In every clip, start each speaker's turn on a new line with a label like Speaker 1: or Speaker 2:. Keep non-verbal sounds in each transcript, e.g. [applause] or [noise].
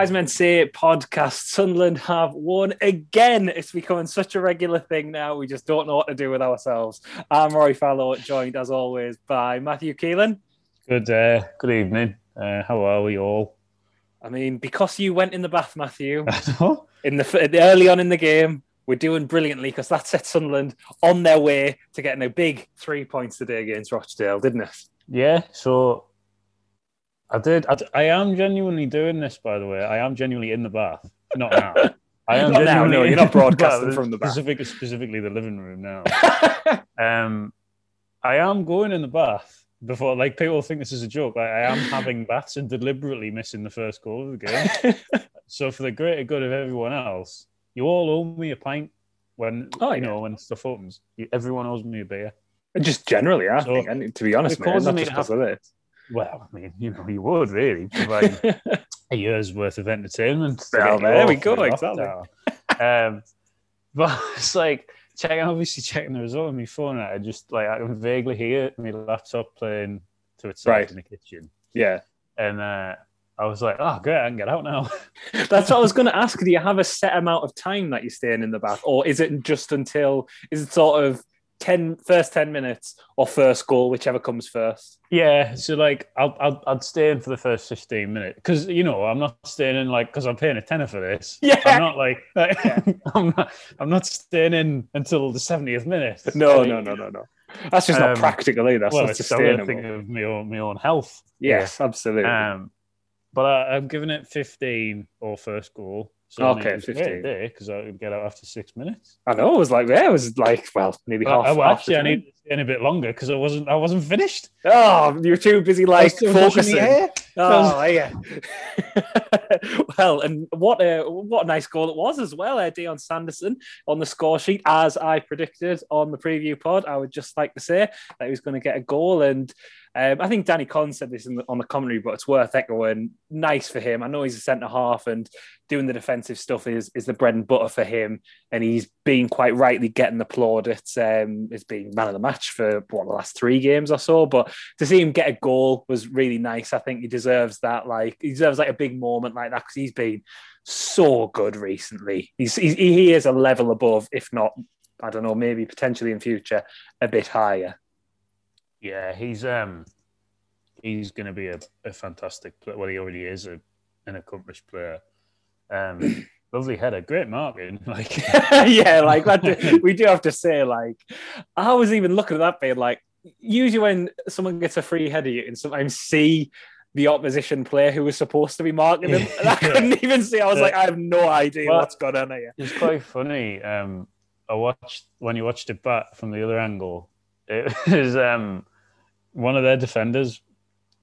Speaker 1: Wise Men Say podcast. Sunderland have won again. It's becoming such a regular thing now. We just don't know what to do with ourselves. I'm Rory Fallow, joined as always by Matthew Keelan.
Speaker 2: Good, uh, good evening. Uh, how are we all?
Speaker 1: I mean, because you went in the bath, Matthew, [laughs] in the early on in the game, we're doing brilliantly because that set Sunderland on their way to getting a big three points today against Rochdale, didn't it?
Speaker 2: Yeah. So I did. I, I, am genuinely doing this, by the way. I am genuinely in the bath. Not now. I am
Speaker 1: not now. No, you're not broadcasting from the bath.
Speaker 2: Specific, specifically the living room now. [laughs] um, I am going in the bath before. Like people think this is a joke. I, I am having baths and deliberately missing the first goal of the game. [laughs] so for the greater good of everyone else, you all owe me a pint when oh, you yeah. know when stuff opens. Everyone owes me a beer.
Speaker 1: Just generally, I so, think. to be honest, man, not just because of it.
Speaker 2: Well, I mean, you know, you would really provide [laughs] a year's worth of entertainment.
Speaker 1: Well, there we go, exactly.
Speaker 2: um, but [laughs] it's like checking, obviously checking the result on my phone. I just like I can vaguely hear my laptop playing to itself right. in the kitchen.
Speaker 1: Yeah,
Speaker 2: and uh, I was like, oh, great, I can get out now. [laughs]
Speaker 1: That's what I was going to ask. Do you have a set amount of time that you're staying in the bath, or is it just until? Is it sort of 10 first 10 minutes or first goal whichever comes first.
Speaker 2: Yeah so like i'll i'll, I'll stay in for the first 15 minutes. Because you know i'm not staying in like because i'm paying a tenner for this.
Speaker 1: Yeah.
Speaker 2: I'm not like, [laughs] like i'm not i'm not staying in until the 70th minute.
Speaker 1: No like, no no no. No that's just um, not practical either. That's
Speaker 2: well,
Speaker 1: not
Speaker 2: sustainable. thing of my own my own health
Speaker 1: yes yeah. absolutely.
Speaker 2: Um but I, i'm giving it 15 or first goal
Speaker 1: so okay, fifteen.
Speaker 2: because I would get out after six minutes.
Speaker 1: I know. It was like yeah, it was like well, maybe half.
Speaker 2: Well, actually, I need to stay in a bit longer because I wasn't. I wasn't finished.
Speaker 1: Oh, you were too busy like focusing. Oh yeah. [laughs] well, and what a what a nice goal it was as well. Uh, Dion Sanderson on the score sheet, as I predicted on the preview pod. I would just like to say that he was going to get a goal and. Um, I think Danny Collins said this the, on the commentary, but it's worth echoing. Nice for him. I know he's a centre half, and doing the defensive stuff is is the bread and butter for him. And he's been quite rightly getting the plaudits um, as being man of the match for what the last three games or so. But to see him get a goal was really nice. I think he deserves that. Like he deserves like a big moment like that because he's been so good recently. He's, he's he is a level above, if not, I don't know, maybe potentially in future a bit higher.
Speaker 2: Yeah, he's um he's going to be a, a fantastic player. Well, he already is a, an accomplished player. Um, [clears throat] lovely header, great marking. [laughs] Like, [laughs]
Speaker 1: yeah, like that, we do have to say, like, I was even looking at that being like, usually when someone gets a free header, you can sometimes see the opposition player who was supposed to be marking them. [laughs] And I couldn't even see. I was like, I have no idea well, what's going on here.
Speaker 2: It's quite funny. Um, I watched when you watched it back from the other angle. It [laughs] was um, one of their defenders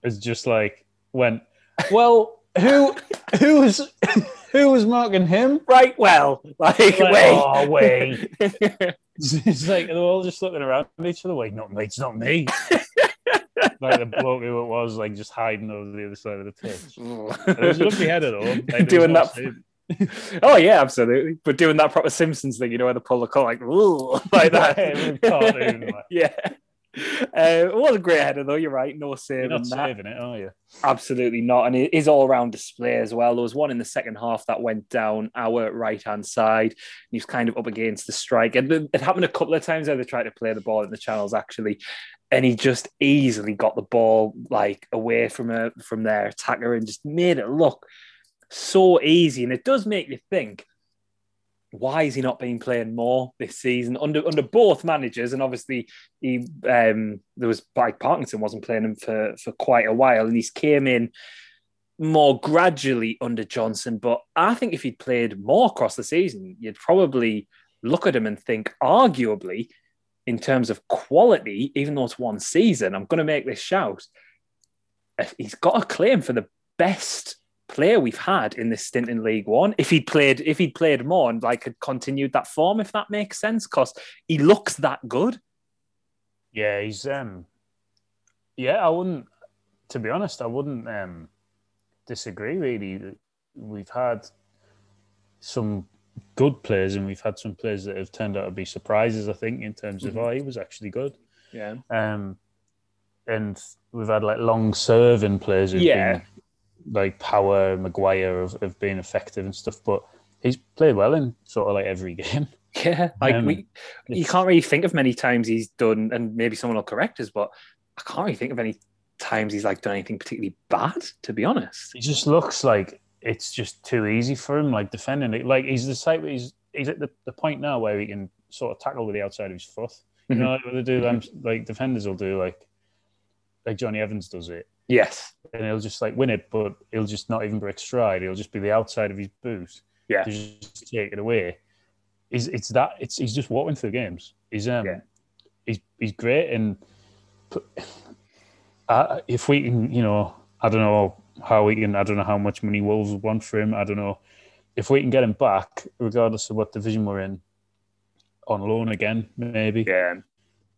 Speaker 2: is just like went, well, who who was [laughs] who was marking him?
Speaker 1: Right, well, like, like wait, oh
Speaker 2: wait. [laughs] it's like they're all just looking around at each other, like, not me, it's not me. like the bloke who it was, like just hiding over the other side of the pitch. it was a lovely though. Like,
Speaker 1: Doing that. Oh yeah, absolutely. But doing that proper Simpsons thing, you know, where they pull the call like, [laughs] like that.
Speaker 2: cartoon, like. [laughs]
Speaker 1: yeah. Uh, it was a great header, though. You're right. No saving
Speaker 2: You're not
Speaker 1: that.
Speaker 2: saving it, are you?
Speaker 1: Absolutely not. And it is all round display as well. There was one in the second half that went down our right hand side. He was kind of up against the strike. And it happened a couple of times where they tried to play the ball in the channels, actually. And he just easily got the ball like away from a, from their attacker and just made it look so easy. And it does make you think why is he not being playing more this season under under both managers? And obviously, he um, there was like Parkinson wasn't playing him for for quite a while, and he's came in more gradually under Johnson. But I think if he'd played more across the season, you'd probably look at him and think, arguably, in terms of quality, even though it's one season, I'm going to make this shout. He's got a claim for the best player we've had in this stint in League One. If he'd played, if he'd played more and like had continued that form, if that makes sense, because he looks that good.
Speaker 2: Yeah, he's um, yeah, I wouldn't. To be honest, I wouldn't um disagree. Really, we've had some good players and we've had some players that have turned out to be surprises. I think in terms of mm-hmm. oh, he was actually good.
Speaker 1: Yeah.
Speaker 2: Um, and we've had like long serving players who've
Speaker 1: yeah.
Speaker 2: been like power, Maguire of, of being effective and stuff. But he's played well in sort of like every [laughs] game.
Speaker 1: Yeah, like
Speaker 2: Um,
Speaker 1: we, you can't really think of many times he's done, and maybe someone will correct us, but I can't really think of any times he's like done anything particularly bad, to be honest.
Speaker 2: He just looks like it's just too easy for him, like defending it. Like he's the type. He's he's at the, the point now where he can sort of tackle with the outside of his foot. You
Speaker 1: Mhm.
Speaker 2: know, like what they do them, like defenders will do, like like Johnny Evans does it,
Speaker 1: Yes.
Speaker 2: and he'll just like win it, but he'll just not even break stride. He'll just be the outside of his boot.
Speaker 1: Yeah.
Speaker 2: to just take it away. He's it's that it's he's just walking through games. He's um
Speaker 1: Yeah.
Speaker 2: he's he's great and uh, if we can, you know, I don't know how we can. I don't know how much money Wolves want for him. I don't know if we can get him back, regardless of what division we're in, on loan again, maybe.
Speaker 1: Yeah.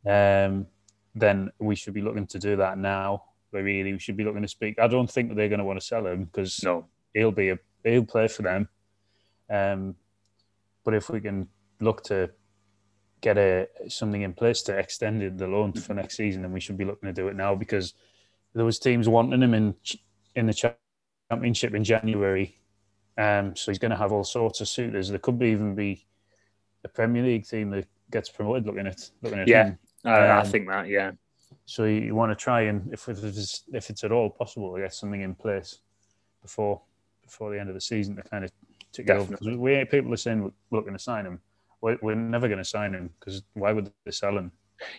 Speaker 2: Um, then we should be looking to do that now. But really, we should be looking to speak. I don't think they're going to want to sell him because
Speaker 1: No.
Speaker 2: he'll be a he'll play for them. Um, but if we can look to get a something in place to extend it, the loan for next season, then we should be looking to do it now because there was teams wanting him in in the championship in January. Um, so he's going to have all sorts of suitors. There could be even be a Premier League team that gets promoted looking at looking at
Speaker 1: Yeah.
Speaker 2: him.
Speaker 1: I, I
Speaker 2: Um,
Speaker 1: think that, yeah.
Speaker 2: So you, you want to try and if it's if it's at all possible to get something in place before before the end of the season to kind of take over. 'Cause
Speaker 1: Definitely.
Speaker 2: We people are saying we're looking to sign him. We're, we're never going to sign him because why would they sell him?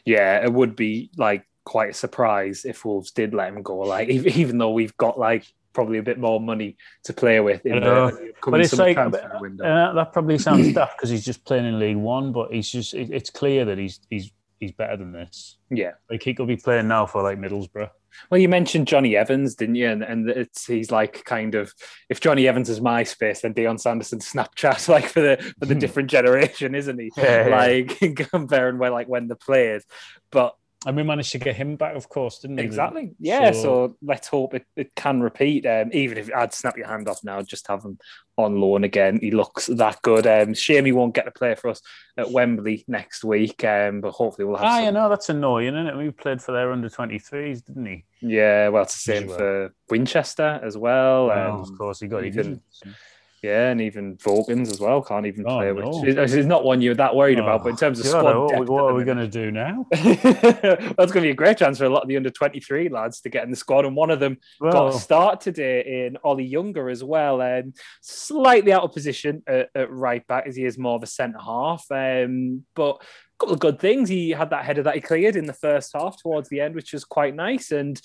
Speaker 1: Yeah, it would be like quite a surprise if Wolves did let him go. Like, [laughs] even, though we've got like probably a bit more money to play with in the
Speaker 2: But it's like
Speaker 1: transfer window.
Speaker 2: uh, that probably sounds daft because he's just playing in League One, but he's just it, it's clear that he's he's he's better than this.
Speaker 1: yeah.
Speaker 2: Like he could be playing now for like Middlesbrough.
Speaker 1: Well, you mentioned Johnny Evans, didn't you? And, and it's he's like kind of if Johnny Evans is MySpace, then Dion Sanderson's Snapchat, [laughs] like for the for the [laughs] different generation, isn't he?
Speaker 2: Yeah, yeah.
Speaker 1: Like [laughs] comparing where like when the players, but
Speaker 2: And we managed to get him back, of course, didn't we?
Speaker 1: exactly, yeah. So,
Speaker 2: So-
Speaker 1: let's hope it, it can repeat. Um, even if I'd snap your hand off now, just have him on loan again. He looks that good. Um, shame he won't get to play for us at Wembley next week. Um, but hopefully we'll have.
Speaker 2: Ah,
Speaker 1: some-
Speaker 2: you know that's annoying, isn't it? We played for their under twenty threes, didn't he?
Speaker 1: Yeah, well, it's the same
Speaker 2: Well.
Speaker 1: for Winchester as well.
Speaker 2: Well,
Speaker 1: um,
Speaker 2: of course, he got He
Speaker 1: even-
Speaker 2: even.
Speaker 1: Yeah, and even Vokins as well can't even
Speaker 2: Oh,
Speaker 1: play,
Speaker 2: no.
Speaker 1: which is, is not one you're that worried about. But in terms of
Speaker 2: God,
Speaker 1: squad
Speaker 2: what,
Speaker 1: depth,
Speaker 2: what are we going to do now? [laughs]
Speaker 1: That's going to be a great chance for a lot of the under 23 lads to get in the squad. And one of them got a start today in Ollie Younger as well. and slightly out of position at, at right back as he is more of a centre half. Um, but a couple of good things. He had that header that he cleared in the first half towards the end, which was quite nice. And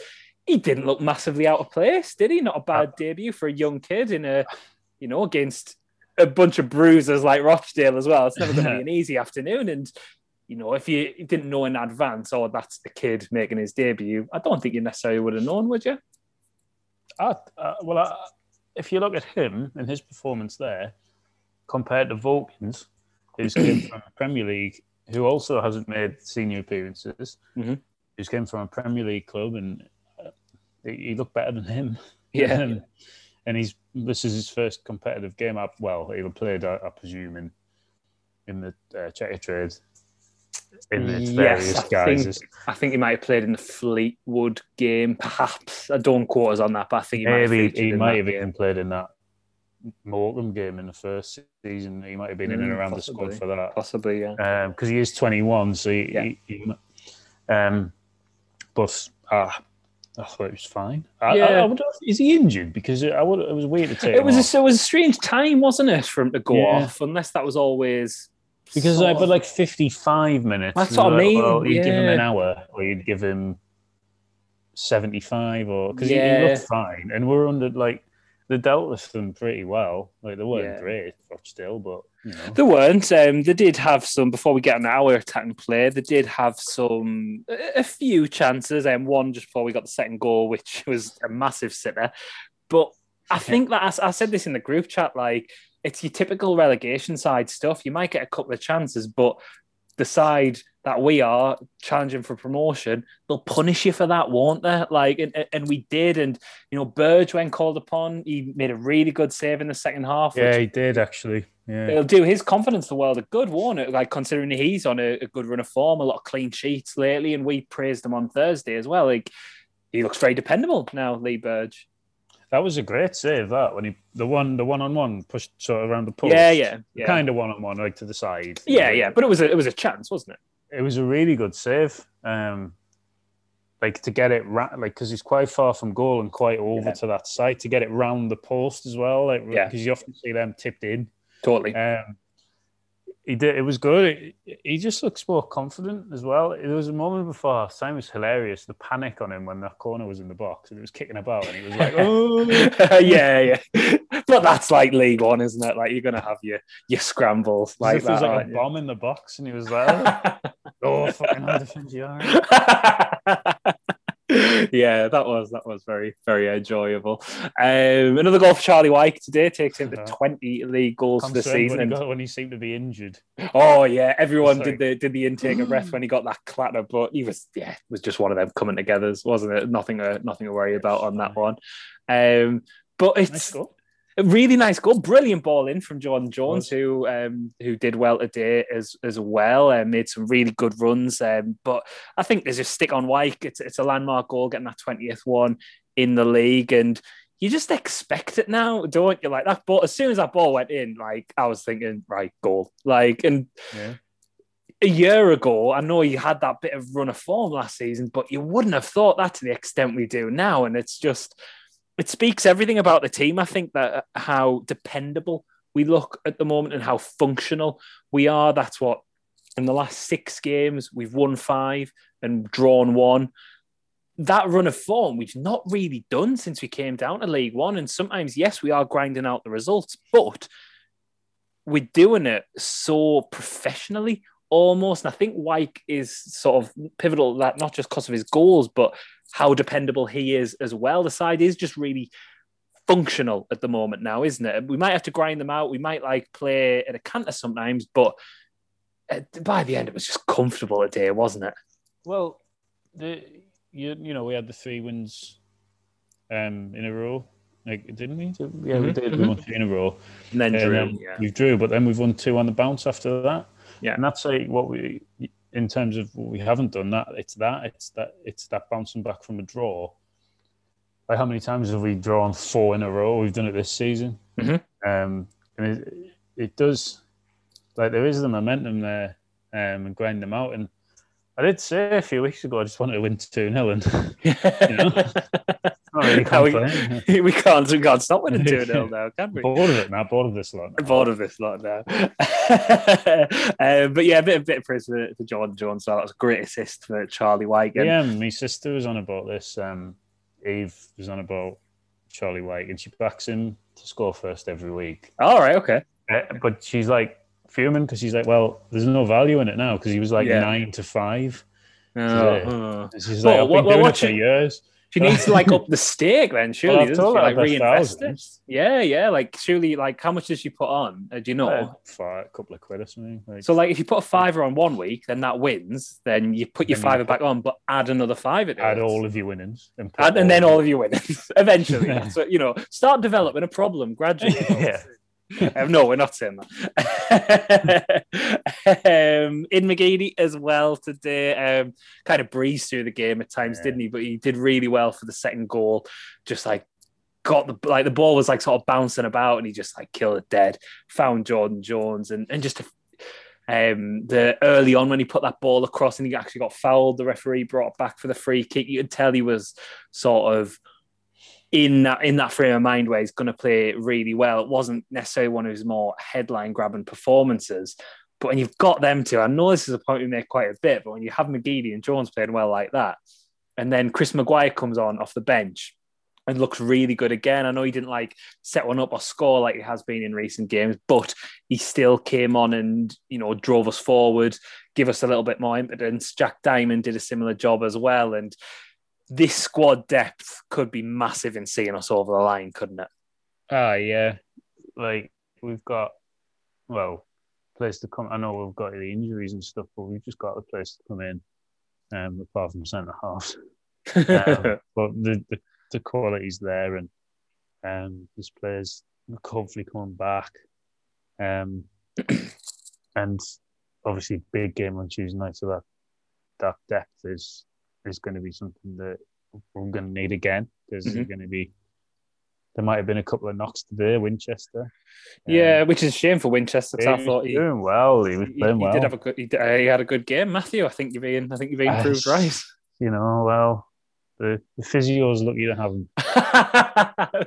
Speaker 1: he didn't look massively out of place, did he? Not a bad debut for a young kid in a, you know, against a bunch of bruisers like Rochdale as well. It's never going to be [laughs] an easy afternoon. And, you know, if you didn't know in advance, oh, that's the kid making his debut, I don't think you necessarily would have known, would you?
Speaker 2: I, uh, well, I, if you look at him and his performance there, compared to Vokins, who's [clears throat] came from the Premier League, who also hasn't made senior appearances,
Speaker 1: Mhm.
Speaker 2: who's came from a Premier League club, and uh, he, he looked better than him.
Speaker 1: Yeah.
Speaker 2: Um, [laughs] and he's this is his first competitive game up. Well, he'll played, I, I presume, in in the uh, checker trade in its various
Speaker 1: I think. I think he might have played in the Fleetwood game, perhaps. I don't quote us on that, but I think he might have
Speaker 2: Maybe he might have even played in that Morecambe game in the first season. He might have been in and
Speaker 1: Mm,
Speaker 2: around
Speaker 1: possibly.
Speaker 2: the squad for that
Speaker 1: Possibly, yeah.
Speaker 2: because he is 21. So he,
Speaker 1: Yeah.
Speaker 2: he, he- um, but uh, I thought it was fine. I, I,
Speaker 1: Yeah.
Speaker 2: I wonder is he injured? Because it, I would, it was weird to take
Speaker 1: It was
Speaker 2: off.
Speaker 1: a, it was a strange time, wasn't it, for him to go
Speaker 2: Yeah.
Speaker 1: off? Unless that was always
Speaker 2: because uh,
Speaker 1: sort
Speaker 2: like, but like 55 minutes.
Speaker 1: That's what I mean,
Speaker 2: Well, you'd give him an hour, or you'd give him 75, or because he, he looked fine, and we're under like they dealt with them pretty well. Like they weren't
Speaker 1: Yeah.
Speaker 2: great, still, but you know.
Speaker 1: They weren't. Um, they did have some before we get on our attacking play. They did have some a a few chances, and one just before we got the second goal, which [laughs] was a massive sitter. But I think that I, I said this in the group chat. Like it's your typical relegation side stuff. You might get a couple of chances, but the side that we are challenging for promotion, they'll punish you for that, won't they? Like, and, and we did. And you know, Burge, when called upon, he made a really good save in the second half.
Speaker 2: Yeah, he did actually. Yeah.
Speaker 1: It'll do his confidence the world a good, won't it? Like considering he's on a, a good run of form, a lot of clean sheets lately, and we praised him on Thursday as well. Like he looks very dependable now, Lee Burge.
Speaker 2: That was a great save. That when he the one the one on one pushed sort of around the post.
Speaker 1: Yeah, yeah, yeah.
Speaker 2: Kind of one on one, like to the side.
Speaker 1: Yeah, yeah. But it was a, it was a chance, wasn't it?
Speaker 2: It was a really good save. Um, like to get it ra- like because he's quite far from goal and quite over
Speaker 1: Yeah.
Speaker 2: to that side to get it round the post as well. Like
Speaker 1: Yeah.
Speaker 2: because you often see them tipped in.
Speaker 1: Totally.
Speaker 2: Um, he did. It was good. He just looks more confident as well. There was a moment before half time was hilarious. The panic on him when that corner was in the box and it was kicking about, and he was like, [laughs] "Oh,
Speaker 1: yeah, yeah. But that's like League One, isn't it? Like you're gonna have your your scrambles
Speaker 2: like if there was
Speaker 1: that.
Speaker 2: like a bomb in the box," and he was like, "Oh, oh [laughs] fucking hell, defend you are." [laughs]
Speaker 1: yeah, that was that was very very enjoyable. Um, another goal for Charlie Wyke today takes him to
Speaker 2: Uh-huh.
Speaker 1: 20 league goals for the season.
Speaker 2: when he,
Speaker 1: And,
Speaker 2: got, when he seemed to be injured.
Speaker 1: oh yeah, everyone
Speaker 2: It's
Speaker 1: did the did the intake of breath [laughs] when he got that clatter, but he was yeah, it was just one of them coming together, wasn't it? Nothing to nothing to worry about on that one. Um, but it's
Speaker 2: Nice goal.
Speaker 1: A really nice goal, brilliant ball in from Jordan Jones, who um, who did well today as as well, and made some really good runs. Um, but I think there's a stick on Wyke. It's it's a landmark goal, getting that twentieth one in the league, and you just expect it now, don't you? Like that ball. As soon as that ball went in, like I was thinking, right, goal. Like and
Speaker 2: Yeah.
Speaker 1: a year ago, I know you had that bit of run of form last season, but you wouldn't have thought that to the extent we do now. And it's just, it speaks everything about the team. I think that how dependable we look at the moment and how functional we are. That's what, in the last six games, we've won five and drawn one. That run of form we've not really done since we came down to League One. And sometimes, yes, we are grinding out the results, but we're doing it so professionally almost. And I think Wyke is sort of pivotal that not just because of his goals, but how dependable he is as well. The side is just really functional at the moment now, isn't it? We might have to grind them out. We might like play at a canter sometimes, but uh, by the end, it was just comfortable today, wasn't it?
Speaker 2: Well, the you you know we had the three wins um in a row, like didn't we? Yeah, we
Speaker 1: Mhm,
Speaker 2: did.
Speaker 1: mhm.
Speaker 2: We won three in a row.
Speaker 1: And then
Speaker 2: And
Speaker 1: drew,
Speaker 2: then
Speaker 1: yeah.
Speaker 2: we drew, but then we've won two on the bounce after that.
Speaker 1: Yeah.
Speaker 2: and that's like what we in terms of what we haven't done. That it's that it's that it's that bouncing back from a draw. Like how many times have we drawn four in a row? We've done it this season.
Speaker 1: Mhm.
Speaker 2: Um, and it, it does like there is the momentum there, um, and grind them out. And I did say a few weeks ago I just wanted to win two 0 and [laughs] you know? [laughs] really [laughs]
Speaker 1: we- [laughs] we can't we can't stop winning 2 0 [laughs] now, can we?
Speaker 2: bored of it now. Bored of this lot.
Speaker 1: I'm bored of this lot now. um, but yeah, a bit, a bit of praise for, for Jordan Jones. That was a great assist for Charlie Wyke.
Speaker 2: Yeah, my sister was on about this. Um, Eve was on about Charlie Wyke, and she backs him to score first every week.
Speaker 1: All right, okay.
Speaker 2: Uh, but she's like fuming because she's like, "Well, there's no value in it now because he was like
Speaker 1: Yeah.
Speaker 2: nine to five.
Speaker 1: Oh,
Speaker 2: Yeah.
Speaker 1: oh.
Speaker 2: And she's
Speaker 1: Well,
Speaker 2: like, "I've been
Speaker 1: what-
Speaker 2: doing it for years."
Speaker 1: She needs to like up the [laughs] stake then, surely, she? Like reinvest it. Yeah, yeah. Like surely, like how much does she put on? Uh, do you know?
Speaker 2: Uh, for a couple of quid or something. Like,
Speaker 1: So like if you put a fiver on one week, then that wins. Then you put your fiver back on, but add another fiver to
Speaker 2: add
Speaker 1: it.
Speaker 2: all of your winnings, and, put
Speaker 1: and, then all of your winnings [laughs] eventually. [laughs] That's you know, start developing a problem gradually.
Speaker 2: Yeah. [laughs]
Speaker 1: Um, no, we're not saying that. [laughs] um, in McGeady as well today, um, kind of breezed through the game at times,
Speaker 2: Yeah.
Speaker 1: didn't he? But he did really well for the second goal. Just like got the like the ball was like sort of bouncing about, and he just like killed it dead. Found Jordan Jones, and and just. Um, the early on when he put that ball across and he actually got fouled, the referee brought back for the free kick. You could tell he was sort of in that in that frame of mind where he's going to play really well. It wasn't necessarily one of his more headline grabbing performances, but when you've got them two, I know this is a point we make quite a bit, but when you have McGeady and Jones playing well like that, and then Chris Maguire comes on off the bench and looks really good again. I know he didn't like set one up or score like he has been in recent games, but he still came on and you know drove us forward, give us a little bit more impotence. Jack Diamond did a similar job as well, and this squad depth could be massive in seeing us over the line, couldn't it?
Speaker 2: Ah, yeah. Like we've got, well, place to come. I know we've got the injuries and stuff, but we've just got a place to come in. Um, apart from centre halves, [laughs] um, but the, the the quality's there, and um, this players hopefully coming back. Um, [clears throat] and obviously, big game on Tuesday night, so that that depth is is going to be something that we're going to need again because there's
Speaker 1: Mhm.
Speaker 2: going to be there might have been a couple of knocks today, Winchester.
Speaker 1: Yeah, um, which is a shame for Winchester.
Speaker 2: He
Speaker 1: I thought
Speaker 2: he was doing well. He was playing
Speaker 1: he,
Speaker 2: well.
Speaker 1: did have a good. He, uh, he, had a good game, Matthew. I think you've been. I think you've been proved right.
Speaker 2: You know, well, the, the physio's lucky to have him. [laughs]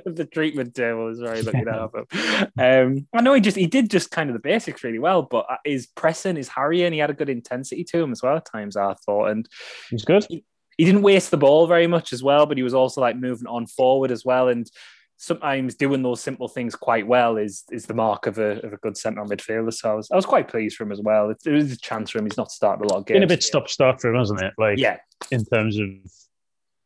Speaker 1: the treatment table is very lucky to have [laughs] him. Um, I know he just he did just kind of the basics really well, but uh, his pressing, his harrying, he had a good intensity to him as well at times. I thought, and
Speaker 2: he's good.
Speaker 1: He, he didn't waste the ball very much as well, but he was also like moving on forward as well, and sometimes doing those simple things quite well is is the mark of a, of a good centre midfielder. So I was, I was quite pleased for him as well. It, it was a chance for him. He's not starting a lot of games.
Speaker 2: Been a bit stop start for him, hasn't it? Like
Speaker 1: yeah,
Speaker 2: in terms of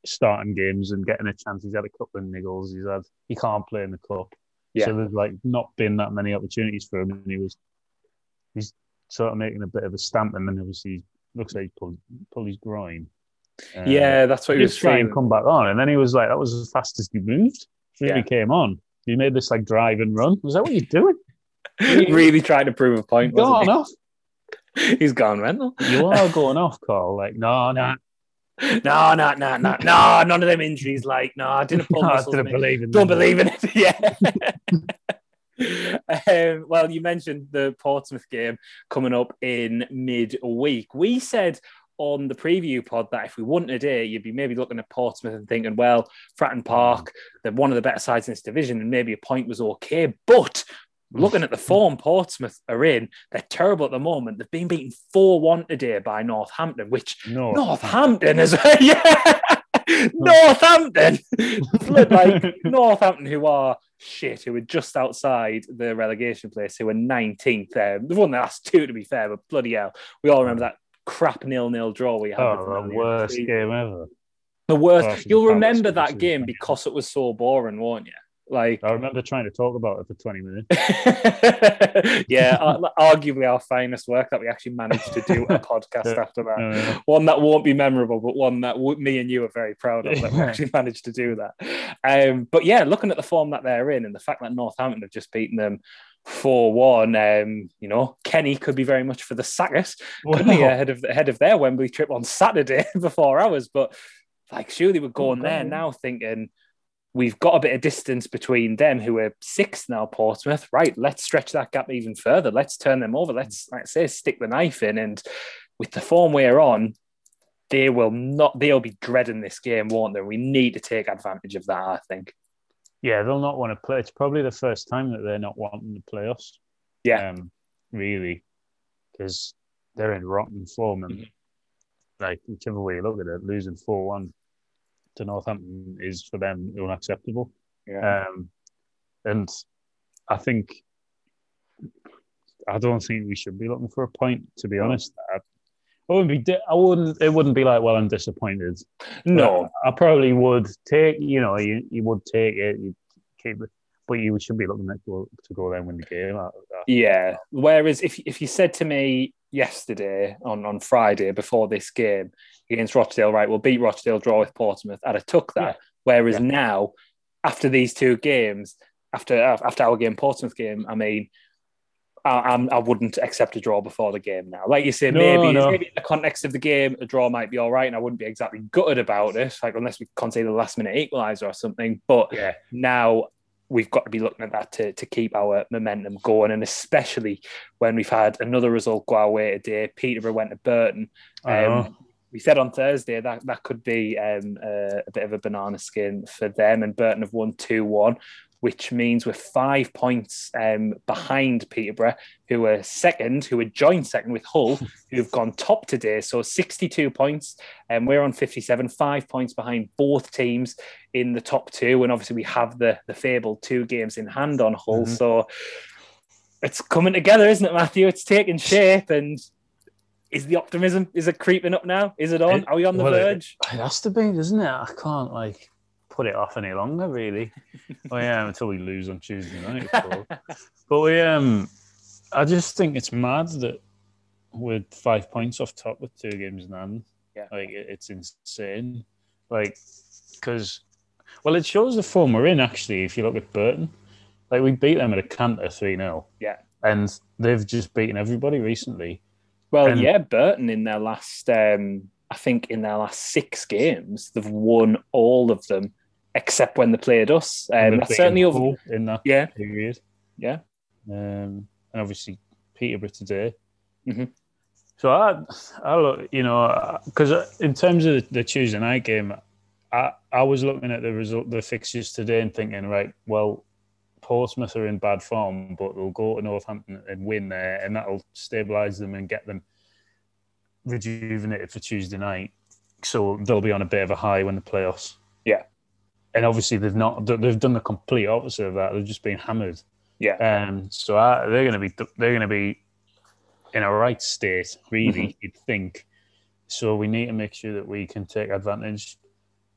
Speaker 2: starting games and getting a chance. He's had a couple of niggles. He's had he can't play in the cup.
Speaker 1: Yeah.
Speaker 2: So there's like not been that many opportunities for him, and he was he's sort of making a bit of a stamp, and then obviously he looks like he's pulled pulled his groin.
Speaker 1: Uh, yeah, that's what he, he was
Speaker 2: trying to come back on, and then he was like, "That was as fast as he moved Really yeah. he came on. He made this like drive and run. Was that what you're doing?
Speaker 1: really trying to prove a point.
Speaker 2: Gone off. [laughs]
Speaker 1: He's gone mental.
Speaker 2: You are going off, Carl. Like, no, no, [laughs]
Speaker 1: no, no, no, no, no. None of them injuries. Like, [laughs] no, I didn't. no,
Speaker 2: I didn't believe in.
Speaker 1: Don't believe in it. Yeah. Um, well, you mentioned the Portsmouth game coming up in midweek. We said on the preview pod that if we won today, you'd be maybe looking at Portsmouth and thinking, well, Fratton Park, they're one of the better sides in this division, and maybe a point was okay. But looking at the form Portsmouth are in, they're terrible at the moment. They've been beaten 4 1 today by Northampton, which
Speaker 2: North.
Speaker 1: Northampton is, [laughs] yeah, Northampton, like [laughs] Northampton, who are shit, who are just outside the relegation place, who are 19th. Um, they've won the last two, to be fair, but bloody hell, we all remember that crap nil nil draw we had.
Speaker 2: Oh, the worst game ever.
Speaker 1: The worst. You'll remember that game because it was so boring, won't you? Like
Speaker 2: I remember trying to talk about it for 20 minutes. [laughs]
Speaker 1: yeah, arguably our finest work that we actually managed to do a [laughs] podcast after that. One that won't be memorable, but one that me and you are very proud of that we actually managed to do that. Um, but yeah, looking at the form that they're in and the fact that Northampton have just beaten them 4 1. Um, you know, Kenny could be very much for the Sackers, could be ahead of, ahead of their Wembley trip on Saturday [laughs] before ours. But like, surely we're going oh, there now thinking, we've got a bit of distance between them who are sixth now portsmouth. Right let's stretch that gap even further. Let's turn them over. Let's like say stick the knife in. And with the form we're on they will not they'll be dreading this game won't they? We need to take advantage of that i think
Speaker 2: yeah they'll not want to play it's probably the first time that they're not wanting to play us
Speaker 1: yeah
Speaker 2: um, really because they're in rotten form and mm-hmm. like whichever way you look at it losing 4-1 to Northampton is for them unacceptable.
Speaker 1: Yeah.
Speaker 2: Um, and I think I don't think we should be looking for a point. To be honest, I, wouldn't be. I wouldn't. It wouldn't be like, well, I'm disappointed.
Speaker 1: No,
Speaker 2: I, I probably would take. You know, you you would take it. You keep it but you should be looking at go, to go there and win the game.
Speaker 1: Uh, yeah. Whereas if if you said to me yesterday on, on Friday before this game against Rochdale, right, we'll beat Rochdale, draw with Portsmouth, I'd have took that. Yeah. Whereas yeah. now, after these two games, after after our game, Portsmouth game, I mean, I, I'm, wouldn't accept a draw before the game now. Like you say, no, maybe, no. maybe in the context of the game, a draw might be all right, and I wouldn't be exactly gutted about it, like unless we concede the last minute equaliser or something. But
Speaker 2: yeah.
Speaker 1: now we've got to be looking at that to, to keep our momentum going. And especially when we've had another result go our way today. Peterborough went to Burton. Um, we said on Thursday that that could be um, a, a, bit of a banana skin for them, and Burton have won 2 1 which means we're five points um, behind Peterborough, who are second, who are joint second with Hull, [laughs] who've gone top today. So 62 points, and we're on 57, five points behind both teams in the top two. And obviously, we have the, the fabled two games in hand on Hull. Mm-hmm. So it's coming together, isn't it, Matthew? It's taking shape and is the optimism is it creeping up now? Is it on? Are we on the well, verge?
Speaker 2: It, it has to be, doesn't it? I can't like put it off any longer, really. [laughs] oh yeah, until we lose on Tuesday night. [laughs] but we, um, I just think it's mad that with five points off top with two games in hand,
Speaker 1: yeah,
Speaker 2: like it's insane. Like, because, well, it shows the form we're in. Actually, if you look at Burton, like we beat them at a canter three 0
Speaker 1: Yeah,
Speaker 2: and they've just beaten everybody recently.
Speaker 1: Well,
Speaker 2: and,
Speaker 1: yeah, Burton in their last, um, I think in their last six games, they've won all of them except when they played us. Um, that's certainly over.
Speaker 2: In that
Speaker 1: Yeah,
Speaker 2: period.
Speaker 1: yeah.
Speaker 2: um, and obviously Peterborough today.
Speaker 1: Mhm.
Speaker 2: So I, I look, you know, because in terms of the Tuesday night game, I, I was looking at the result, the fixtures today, and thinking, right, well, Portsmouth are in bad form, but they'll go to Northampton and win there, and that'll stabilise them and get them rejuvenated for Tuesday night. So they'll be on a bit of a high when the playoffs.
Speaker 1: Yeah.
Speaker 2: And obviously they've not. They've done the complete opposite of that. They've just been hammered.
Speaker 1: Yeah.
Speaker 2: Um, so I, they're going to be they're going to be in a right state, really.
Speaker 1: Mm-hmm.
Speaker 2: You'd think. So we need to make sure that we can take advantage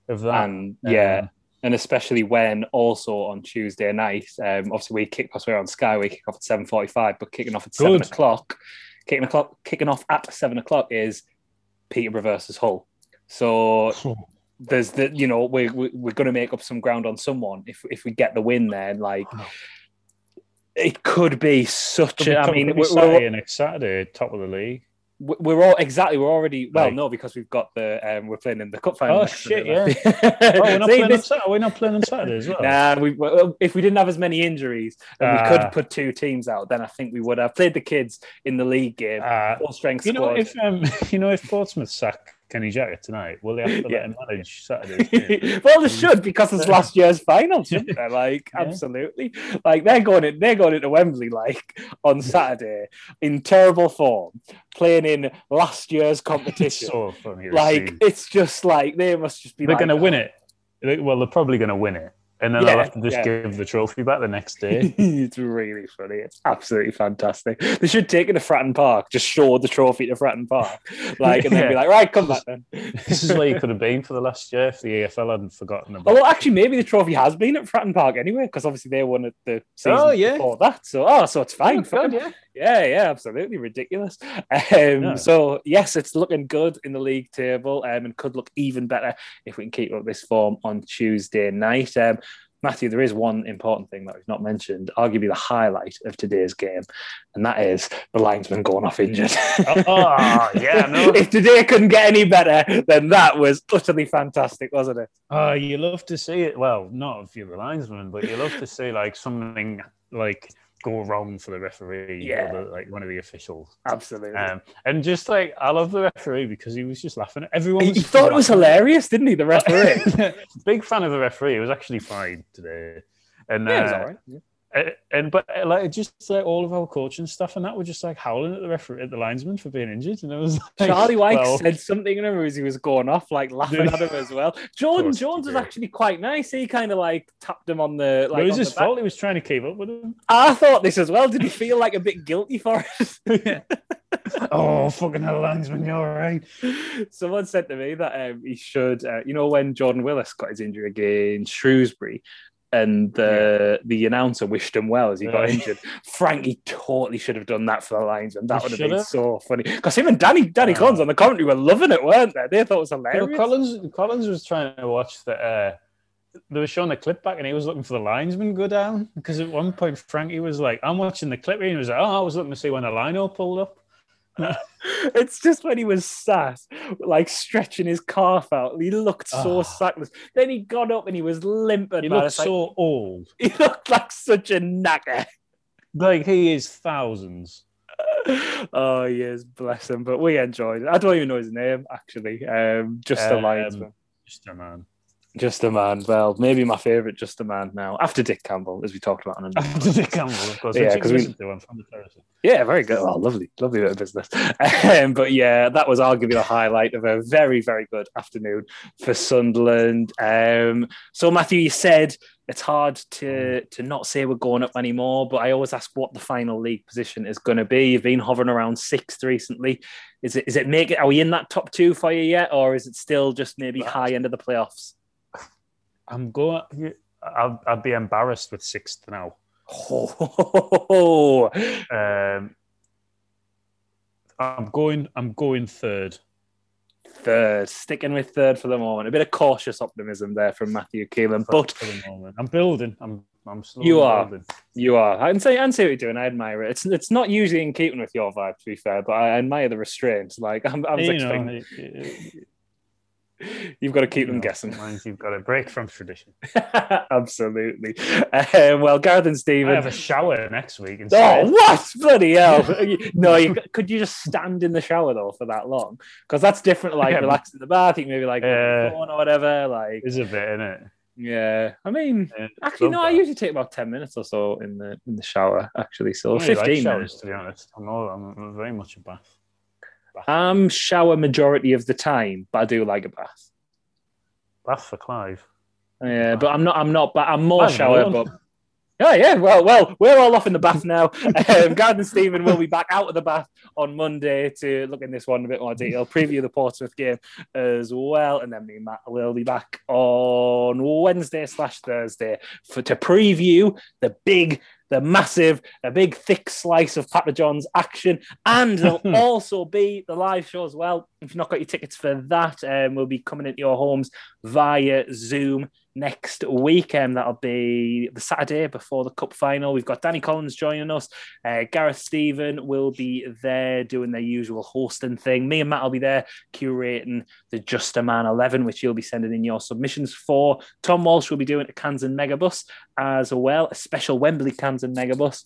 Speaker 2: of that.
Speaker 1: And yeah,
Speaker 2: Um,
Speaker 1: and especially when also on Tuesday night, um, obviously we kick off we're on Sky, we kick off at seven forty-five, but kicking off at seven o'clock, kicking o'clock, kicking off at seven o'clock is Peterborough versus Hull. So there's the you know we, we we're going to make up some ground on someone if if we get the win there. And like it could be such
Speaker 2: Could
Speaker 1: a. I mean, we're,
Speaker 2: Saturday
Speaker 1: we're,
Speaker 2: next Saturday, top of the league.
Speaker 1: we're all exactly. We're already well, no, because we've got the um, we're playing in the cup final.
Speaker 2: Oh, shit,
Speaker 1: Saturday. [laughs]
Speaker 2: Oh, we're not
Speaker 1: See,
Speaker 2: playing on
Speaker 1: this-
Speaker 2: Saturday. We're not playing on Saturday as well.
Speaker 1: Nah, we, well, if we didn't have as many injuries and we
Speaker 2: Ah.
Speaker 1: could put two teams out, then I think we would have played the kids in the league game,
Speaker 2: Uh,
Speaker 1: full strength
Speaker 2: you know,
Speaker 1: squad.
Speaker 2: if um, [laughs] you know, if Portsmouth sack Kenny Jackett tonight, will they have to [laughs]
Speaker 1: Yeah.
Speaker 2: let him manage Saturday? [laughs]
Speaker 1: well, they should because it's last year's final, [laughs] shouldn't they? Like,
Speaker 2: Yeah.
Speaker 1: absolutely. Like they're going in, they're going into Wembley like on Saturday in terrible form, playing in last year's
Speaker 2: It's
Speaker 1: competition.
Speaker 2: so funny.
Speaker 1: like
Speaker 2: see.
Speaker 1: it's just like they must just be.
Speaker 2: they're
Speaker 1: like,
Speaker 2: going to win oh. it. Well, they're probably going to win it, and then
Speaker 1: Yeah,
Speaker 2: they'll have to just
Speaker 1: yeah.
Speaker 2: give the trophy back the next day. [laughs]
Speaker 1: it's really funny. It's absolutely fantastic. They should take it to Fratton Park, just show the trophy to Fratton Park, [laughs] like, and then be like, right, come back then. [laughs]
Speaker 2: this is where you could have been for the last year if the EFL hadn't forgotten
Speaker 1: Oh,
Speaker 2: about.
Speaker 1: well, actually, maybe the trophy has been at Fratton Park anyway, because obviously they won it the season
Speaker 2: Oh, yeah.
Speaker 1: before that. So, oh, so it's fine.
Speaker 2: Oh, God, yeah.
Speaker 1: Yeah, yeah, absolutely ridiculous. Um,
Speaker 2: Yeah.
Speaker 1: So yes, it's looking good in the league table, um, and could look even better if we can keep up this form on Tuesday night. Um, Matthew, there is one important thing that we've not mentioned, arguably the highlight of today's game, and that is the linesman going off injured.
Speaker 2: Oh, [laughs] yeah, no.
Speaker 1: if today couldn't get any better, then that was utterly fantastic, wasn't it?
Speaker 2: Oh, you love to see it. Well, not if you're the linesman, but you love to see like something like go wrong for the referee
Speaker 1: Yeah.
Speaker 2: or the, like one of the officials.
Speaker 1: Absolutely.
Speaker 2: Um, and just like I love the referee because he was just laughing. At everyone
Speaker 1: he, thought it was hilarious, didn't he? The referee. [laughs]
Speaker 2: Big fan of the referee. He was actually fine today. And
Speaker 1: yeah,
Speaker 2: uh,
Speaker 1: all right.
Speaker 2: Uh, and but uh, like just like all of our coaching stuff and that were just like howling at the referee at the linesman for being injured and it was [laughs] like,
Speaker 1: Charlie Wyke
Speaker 2: well,
Speaker 1: said something and as he was going off, like laughing at him as well. [laughs] Jordan Jones was actually quite nice. He kind of like tapped him on the. Like,
Speaker 2: it was his fault. He was trying to keep up with him.
Speaker 1: I thought this as well. Did he feel like a bit guilty for it? [laughs]
Speaker 2: oh fucking hell, linesman, you're right.
Speaker 1: Someone said to me that um, he should, uh, you know, when Jordan Willis got his injury against Shrewsbury. And the the announcer wished him well as he got injured. Frankie totally should have done that for the linesman. That
Speaker 2: He
Speaker 1: would have been
Speaker 2: have.
Speaker 1: so funny. Because him and Danny Danny
Speaker 2: Yeah.
Speaker 1: Collins on the commentary were loving it, weren't they? They thought it was
Speaker 2: You know,
Speaker 1: hilarious.
Speaker 2: Collins Collins was trying to watch the. Uh, they were showing the clip back, and he was looking for the linesman go down because at one point Frankie was like, "I'm watching the clip," and he was like, "Oh, I was looking to see when the lino pulled up." [laughs]
Speaker 1: It's just when he was sat, like stretching his calf out. He looked so
Speaker 2: Ah.
Speaker 1: sackless. Then he got up and he was limping.
Speaker 2: He
Speaker 1: man.
Speaker 2: looked
Speaker 1: It's like-
Speaker 2: so old, [laughs]
Speaker 1: he looked like such a knacker.
Speaker 2: like he is thousands. [laughs]
Speaker 1: oh yes, bless him. But we enjoyed it. I don't even know his name actually. Um, just a
Speaker 2: Um,
Speaker 1: linesman.
Speaker 2: Just a man.
Speaker 1: Just a man. Well, maybe my favourite just a man now. After Dick Campbell, as we talked about on
Speaker 2: After the Campbell, of course.
Speaker 1: Yeah,
Speaker 2: which you
Speaker 1: 'cause
Speaker 2: can
Speaker 1: we-
Speaker 2: to. I'm from the.
Speaker 1: Yeah, very good. Oh, lovely, lovely bit of business. Um, but yeah, that was arguably the highlight of a very, very good afternoon for Sunderland. Um, so Matthew, you said it's hard to to not say we're going up anymore, but I always ask what the final league position is going to be. You've been hovering around sixth recently. Is it is it make it? Are we in that top two for you yet, or is it still just maybe high end of the playoffs?
Speaker 2: I'm going. I'll, I'll be embarrassed with sixth now.
Speaker 1: Oh,
Speaker 2: Um, I'm going. I'm going third.
Speaker 1: third, sticking with third for the moment. A bit of cautious optimism there from Matthew Keelan,
Speaker 2: for-
Speaker 1: but
Speaker 2: for the moment, I'm building. I'm. I'm slowly
Speaker 1: You are.
Speaker 2: building.
Speaker 1: You are. I can say, I can see what you're doing. I admire it. It's it's not usually in keeping with your vibe, to be fair, but I admire the restraint. Like I'm, I was
Speaker 2: You
Speaker 1: expecting.
Speaker 2: know, it- it-
Speaker 1: You've got to keep them
Speaker 2: know,
Speaker 1: guessing.
Speaker 2: You've got to break from tradition. [laughs]
Speaker 1: Absolutely. Um, well, Gareth and
Speaker 2: I
Speaker 1: Stephen.
Speaker 2: have a shower next week instead.
Speaker 1: Oh, what? Bloody hell. [laughs] no, you, could you just stand in the shower though for that long? Because that's different, like
Speaker 2: Yeah.
Speaker 1: relax in the bath. You can maybe like look at
Speaker 2: Yeah.
Speaker 1: your phone or whatever. Like,
Speaker 2: It's a bit, isn't it?
Speaker 1: yeah. I mean,
Speaker 2: Yeah,
Speaker 1: actually, no, I usually take about 10 minutes or so in the in the shower, actually. So
Speaker 2: I really like
Speaker 1: 15
Speaker 2: showers,
Speaker 1: minutes.
Speaker 2: to be honest. I'm, all, I'm very much a bath. Bath.
Speaker 1: I'm shower majority of the time, but I do like a bath.
Speaker 2: bath for Clive.
Speaker 1: Yeah, but I'm not. I'm not. But I'm more
Speaker 2: I'm
Speaker 1: shower. But oh yeah, well, well, we're all off in the bath now. [laughs] Um, and Stephen will be back out of the bath on Monday to look in this one in a bit more detail, preview the Portsmouth game as well, and then me and Matt will be back on Wednesday slash Thursday for to preview the big. The massive, a big thick slice of Papa John's action, and there'll [laughs] also be the live show as well. If you've not got your tickets for that, um, we'll be coming into your homes via Zoom next weekend. That'll be the Saturday before the Cup final. We've got Danny Collins joining us. Uh, Gareth Stephen will be there doing their usual hosting thing. Me and Matt will be there curating the Just a Man 11, which you'll be sending in your submissions for. Tom Walsh will be doing a Cans and Megabus as well, a special Wembley Cans and Megabus.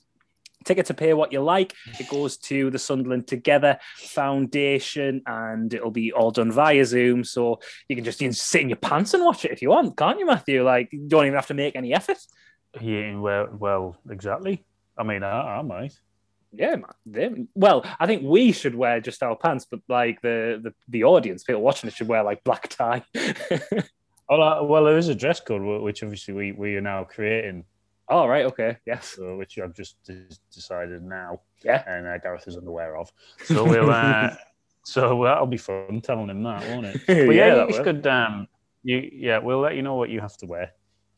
Speaker 1: Tickets pay what you like. It goes to the Sunderland Together Foundation and it'll be all done via Zoom. So you can just, you can sit in your pants and watch it if you want, can't you, Matthew? Like, you don't even have to make any effort.
Speaker 2: Yeah, well, well, exactly. I mean, I, I might.
Speaker 1: Yeah, man. They- Well, I think we should wear just our pants, but like the the, the audience, people watching it, should wear like black tie. [laughs]
Speaker 2: Well, uh, well, there is a dress code which obviously we, we are now creating,
Speaker 1: All right. Okay. Yes.
Speaker 2: so, which I've just d- decided now,
Speaker 1: Yeah.
Speaker 2: and uh, Gareth is unaware of. So we'll, uh, [laughs] so that'll be fun telling him that, won't it? [laughs] But
Speaker 1: Yeah,
Speaker 2: yeah,
Speaker 1: that
Speaker 2: you
Speaker 1: will.
Speaker 2: should. Um, you yeah, we'll let you know what you have to wear.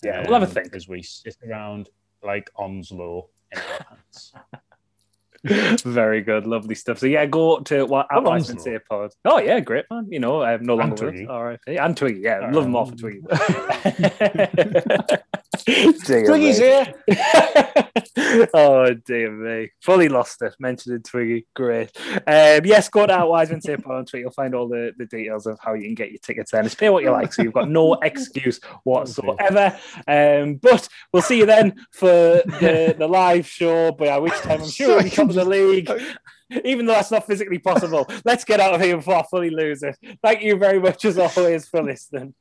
Speaker 1: Yeah, we'll have a think.
Speaker 2: as we sit around like Onslow in our pants. [laughs]
Speaker 1: Very good, lovely stuff. So yeah, go to what at
Speaker 2: Love
Speaker 1: Wiseman
Speaker 2: Onslow.
Speaker 1: Say Pod. Oh yeah, great man. You know, I'm no longer with
Speaker 2: Twiggy.
Speaker 1: us. All right, and Twiggy. Yeah,
Speaker 2: All
Speaker 1: love them all for Twiggy. Dear
Speaker 2: Twiggy's
Speaker 1: me.
Speaker 2: here. [laughs]
Speaker 1: oh dear me, fully lost it. Mentioned in Twiggy, great. Um, yes, go to Wise Men Say Pod on Twitter. You'll find all the, the details of how you can get your tickets there. And it's pay what you like, so you've got no [laughs] excuse whatsoever. Um, but we'll see you then for the, the live show. By which time I'm sure we'll be top of the league. [laughs] Even though that's not physically possible, let's get out of here before I fully lose it. Thank you very much as always for listening.